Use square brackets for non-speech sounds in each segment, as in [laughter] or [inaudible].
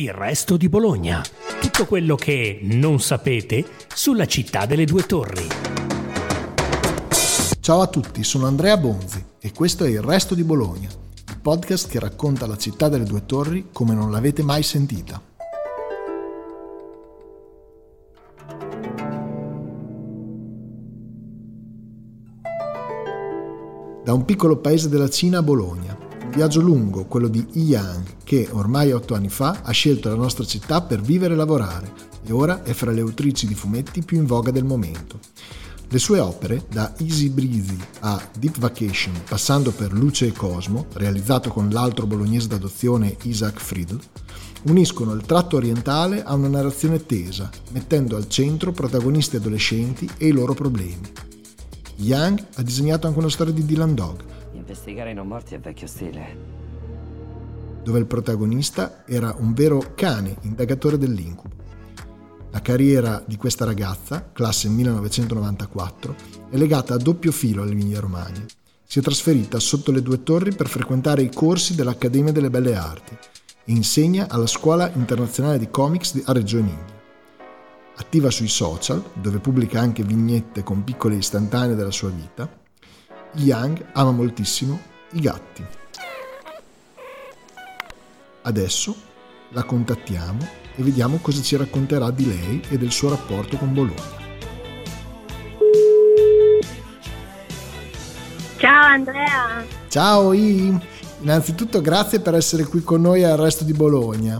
Il resto di Bologna. Tutto quello che non sapete sulla città delle due torri. Ciao a tutti, sono Andrea Bonzi e questo è Il resto di Bologna, il podcast che racconta la città delle due torri come non l'avete mai sentita. Da un piccolo paese della Cina a Bologna, Viaggio lungo, quello di Yang, che ormai otto anni fa ha scelto la nostra città per vivere e lavorare e ora è fra le autrici di fumetti più in voga del momento. Le sue opere, da Easy Breezy a Deep Vacation, passando per Luce e Cosmo, realizzato con l'altro bolognese d'adozione Isaac Friedl, uniscono il tratto orientale a una narrazione tesa, mettendo al centro protagonisti adolescenti e i loro problemi. Young ha disegnato anche una storia di Dylan Dog, Investigare i non morti è vecchio stile. Dove il protagonista era un vero cane indagatore dell'incubo. La carriera di questa ragazza, classe 1994, è legata a doppio filo all'Emilia Romagna. Si è trasferita sotto le due torri per frequentare i corsi dell'Accademia delle Belle Arti e insegna alla Scuola Internazionale di Comics a Reggio Emilia. Attiva sui social, dove pubblica anche vignette con piccole istantanee della sua vita, Young ama moltissimo i gatti. Adesso la contattiamo e vediamo cosa ci racconterà di lei e del suo rapporto con Bologna. Ciao Andrea. Ciao I. Innanzitutto grazie per essere qui con noi al resto di Bologna.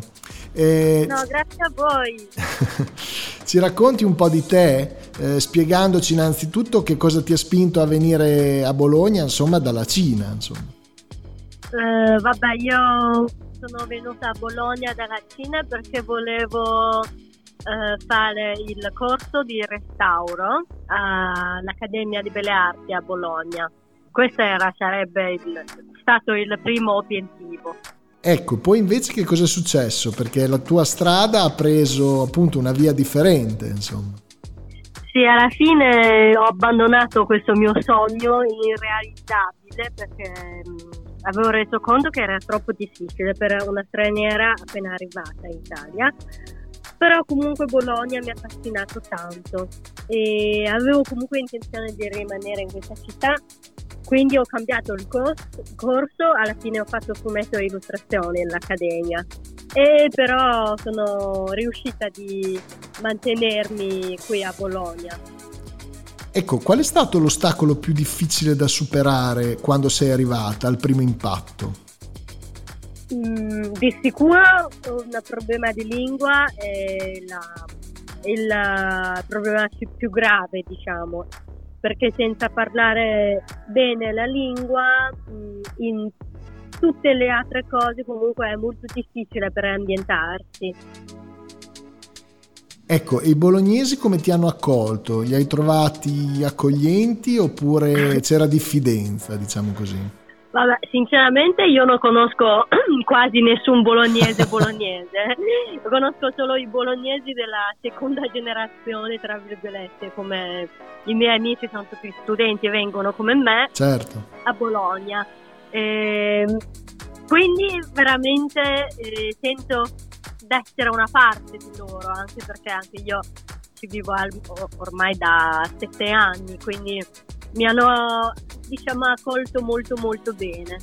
Eh, no, grazie a voi. [laughs] ci racconti un po' di te, eh, spiegandoci innanzitutto che cosa ti ha spinto a venire a Bologna, insomma, dalla Cina. Insomma. Eh, vabbè, io sono venuta a Bologna dalla Cina perché volevo eh, fare il corso di restauro all'Accademia di Belle Arti a Bologna. Questo era, sarebbe il, stato il primo obiettivo. Ecco, poi invece che cosa è successo? Perché la tua strada ha preso appunto una via differente, insomma. Sì, alla fine ho abbandonato questo mio sogno irrealizzabile perché mh, avevo reso conto che era troppo difficile per una straniera appena arrivata in Italia. Però comunque Bologna mi ha affascinato tanto e avevo comunque intenzione di rimanere in questa città quindi ho cambiato il corso, alla fine ho fatto fumetto e illustrazione all'Accademia e però sono riuscita di mantenermi qui a Bologna. Ecco, qual è stato l'ostacolo più difficile da superare quando sei arrivata al primo impatto? Mm, di sicuro un problema di lingua è la, il problema più grave, diciamo perché senza parlare bene la lingua mm, in tutte le altre cose comunque è molto difficile per ambientarsi. Ecco, i bolognesi come ti hanno accolto? Li hai trovati accoglienti oppure [coughs] c'era diffidenza, diciamo così? Vabbè, sinceramente io non conosco [coughs] quasi nessun bolognese [laughs] bolognese, conosco solo i bolognesi della seconda generazione, tra virgolette, come i miei amici sono tutti studenti e vengono come me certo. a Bologna. E ehm, quindi veramente eh, sento d'essere una parte di loro, anche perché anche io ci vivo al, ormai da sette anni, quindi mi hanno diciamo accolto molto molto bene.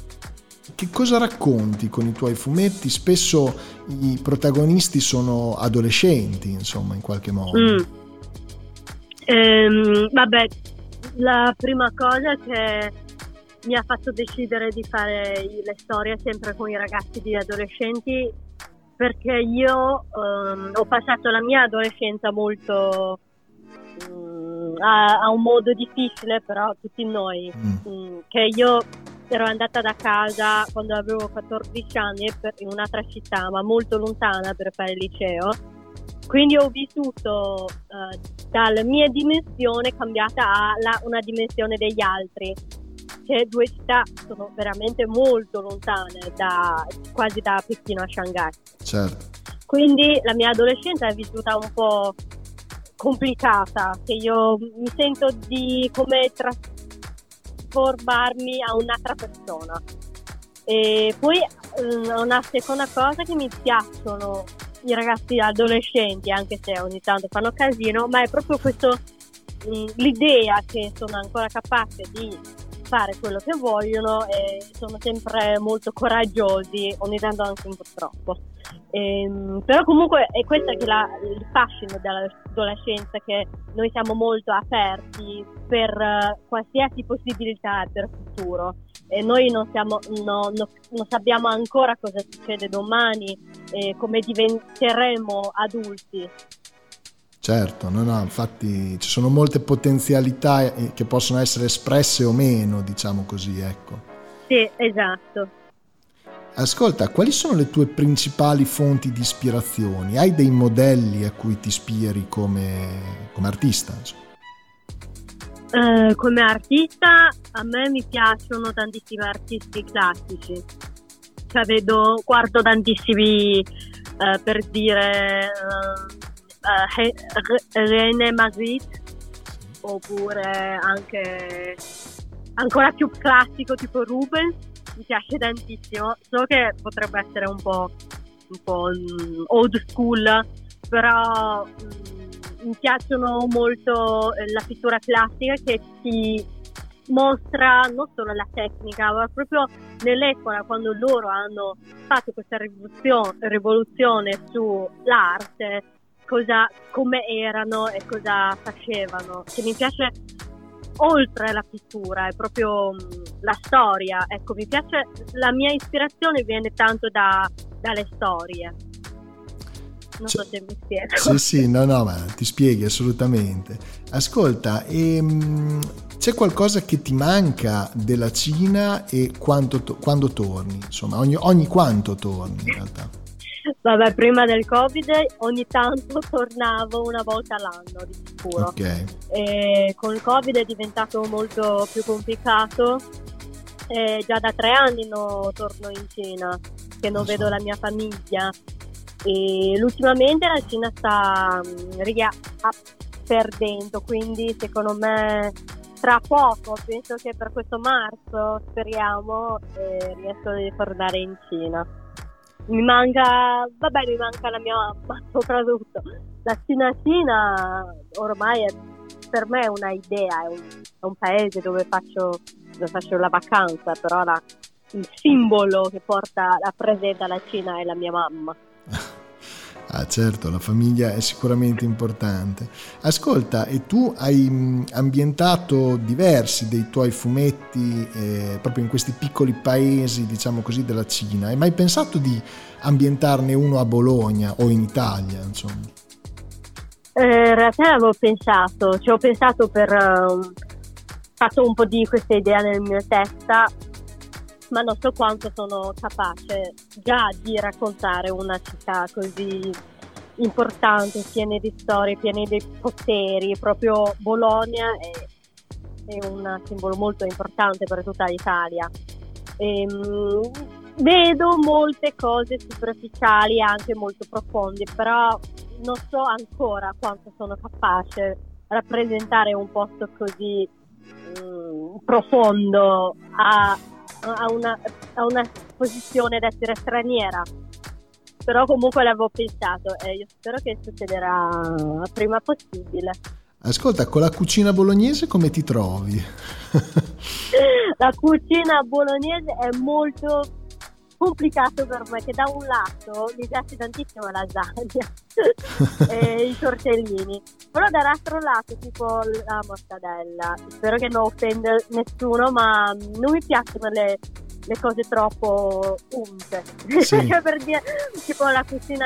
Che cosa racconti con i tuoi fumetti? Spesso i protagonisti sono adolescenti, insomma, in qualche modo. Mm. Ehm, vabbè, la prima cosa che mi ha fatto decidere di fare le storie sempre con i ragazzi di adolescenti perché io um, ho passato la mia adolescenza molto um, a, a, un modo difficile, però tutti noi, mm. um, che io ero andata da casa quando avevo 14 anni in un'altra città, ma molto lontana per fare il liceo. Quindi ho vissuto uh, dalla mia dimensione cambiata a la, una dimensione degli altri che due città sono veramente molto lontane, da, quasi da Pechino a Shanghai. Certo. Quindi la mia adolescenza è vissuta un po' complicata, che io mi sento di come trasformarmi a un'altra persona. E poi una seconda cosa che mi piacciono i ragazzi adolescenti, anche se ogni tanto fanno casino, ma è proprio questo mh, l'idea che sono ancora capaci di fare quello che vogliono e sono sempre molto coraggiosi, ogni tanto anche un po' troppo. Ehm, però comunque è questo che la, il fascino dell'adolescenza, che noi siamo molto aperti per uh, qualsiasi possibilità per il futuro e noi non, siamo, no, no, non sappiamo ancora cosa succede domani e come diventeremo adulti. Certo, no, no, infatti ci sono molte potenzialità eh, che possono essere espresse o meno, diciamo così, ecco. Sì, esatto. Ascolta, quali sono le tue principali fonti di ispirazione? Hai dei modelli a cui ti ispiri come, come artista? Eh, come artista a me mi piacciono tantissimi artisti classici, cioè vedo, guardo tantissimi eh, per dire uh, René Magritte oppure anche ancora più classico tipo Rubens mi piace tantissimo so che potrebbe essere un po', un po um, old school però um, mi piacciono molto eh, la pittura classica che si mostra non solo la tecnica ma proprio nell'epoca quando loro hanno fatto questa rivoluzione sull'arte cosa, come erano e cosa facevano. Che mi piace oltre la pittura, è proprio mm, la storia. Ecco, mi piace, la mia ispirazione viene tanto da, dalle storie. Non so se mi spiego. Sì, sì, no, no, ma ti spieghi assolutamente. Ascolta, ehm, c'è qualcosa che ti manca della Cina e quando, quando torni? Insomma, ogni, ogni quanto torni in realtà? Vabbè, prima del Covid ogni tanto [laughs] tornavo una volta all'anno di sicuro. Okay. E con il Covid è diventato molto più complicato. E già da tre anni non torno in Cina, che non so. vedo la mia famiglia. E ultimamente la Cina sta mm, riga- perdendo, quindi secondo me tra poco, penso che per questo marzo speriamo, eh, riesco a tornare in Cina mi manca, vabbè, mi manca la mia mamma [laughs] soprattutto. La Cina Cina ormai è, per me è una idea, è un, è un paese dove faccio, dove faccio, la vacanza, però la, il simbolo che porta, rappresenta la Cina è la mia mamma. Ah certo, la famiglia è sicuramente importante. Ascolta, e tu hai ambientato diversi dei tuoi fumetti eh, proprio in questi piccoli paesi, diciamo così, della Cina. Hai mai pensato di ambientarne uno a Bologna o in Italia, insomma? Eh, in realtà avevo pensato, ci ho pensato per... Uh, fatto un po' di questa idea nella mia testa ma non so quanto sono capace già di raccontare una città così importante, piena di storie, piena di poteri. Proprio Bologna è, è un simbolo molto importante per tutta l'Italia. E, um, vedo molte cose superficiali e anche molto profonde, però non so ancora quanto sono capace rappresentare un posto così um, profondo a a una, a una posizione d'essere straniera però comunque l'avevo pensato e io spero che succederà prima possibile. Ascolta, con la cucina bolognese come ti trovi? [laughs] la cucina bolognese è molto complicato per me che da un lato mi piace tantissimo la lasagna [laughs] e i tortellini però dall'altro lato tipo la mortadella spero che non offenda nessuno ma non mi piacciono le, le cose troppo unte sì. [laughs] per dire tipo la cucina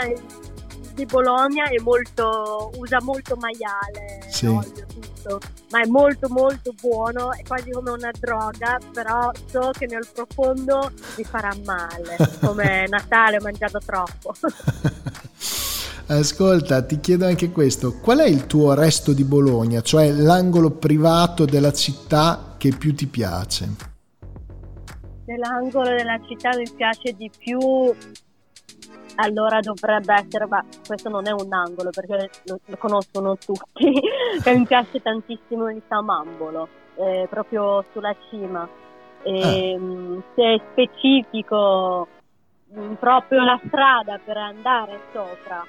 di Bologna è molto usa molto maiale sì. olio tutto ma è molto molto buono è quasi come una droga però so che nel profondo mi farà male [laughs] come Natale ho mangiato troppo [laughs] Ascolta, ti chiedo anche questo, qual è il tuo resto di Bologna, cioè l'angolo privato della città che più ti piace? L'angolo della città mi piace di più allora dovrebbe essere, ma questo non è un angolo perché lo, lo conoscono tutti, [laughs] mi piace tantissimo il Samambolo, eh, proprio sulla cima. E, ah. Se è specifico, mm, proprio la strada per andare sopra.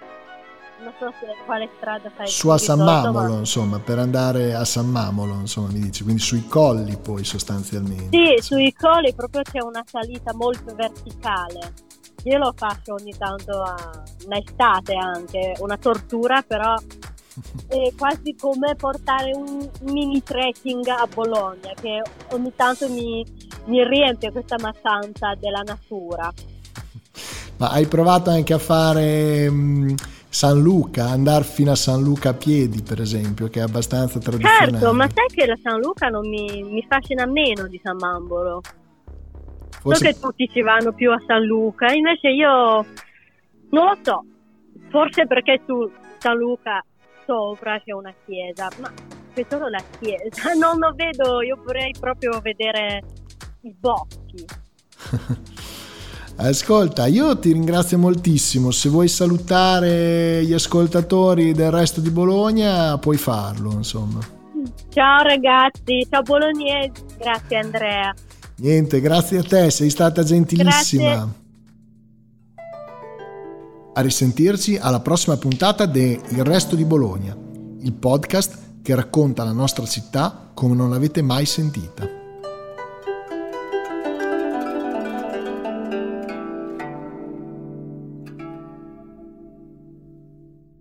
Non so se quale strada fai. Su a San Mamolo, ma... insomma, per andare a San Mamolo, insomma, mi dici, quindi sui colli poi sostanzialmente. Sì, sui colli proprio c'è una salita molto verticale. Io lo faccio ogni tanto a un'estate anche, una tortura, però [laughs] è quasi come portare un mini trekking a Bologna, che ogni tanto mi, mi riempie questa mattanza della natura. Ma hai provato anche a fare mh, mm, San Luca, andare fino a San Luca a piedi, per esempio, che è abbastanza tradizionale. Certo, ma sai che la San Luca non mi, mi fascina meno di San Mambolo. Forse... So che tutti ci vanno più a San Luca, invece io non lo so, forse perché su San Luca sopra c'è una chiesa, ma c'è solo la chiesa, [laughs] non lo vedo, io vorrei proprio vedere i boschi. [laughs] Ascolta, io ti ringrazio moltissimo. Se vuoi salutare gli ascoltatori del resto di Bologna, puoi farlo, insomma. Ciao ragazzi, ciao bolognesi, grazie Andrea. Niente, grazie a te, sei stata gentilissima. Grazie. A risentirci alla prossima puntata di Il Resto di Bologna, il podcast che racconta la nostra città come non l'avete mai sentita.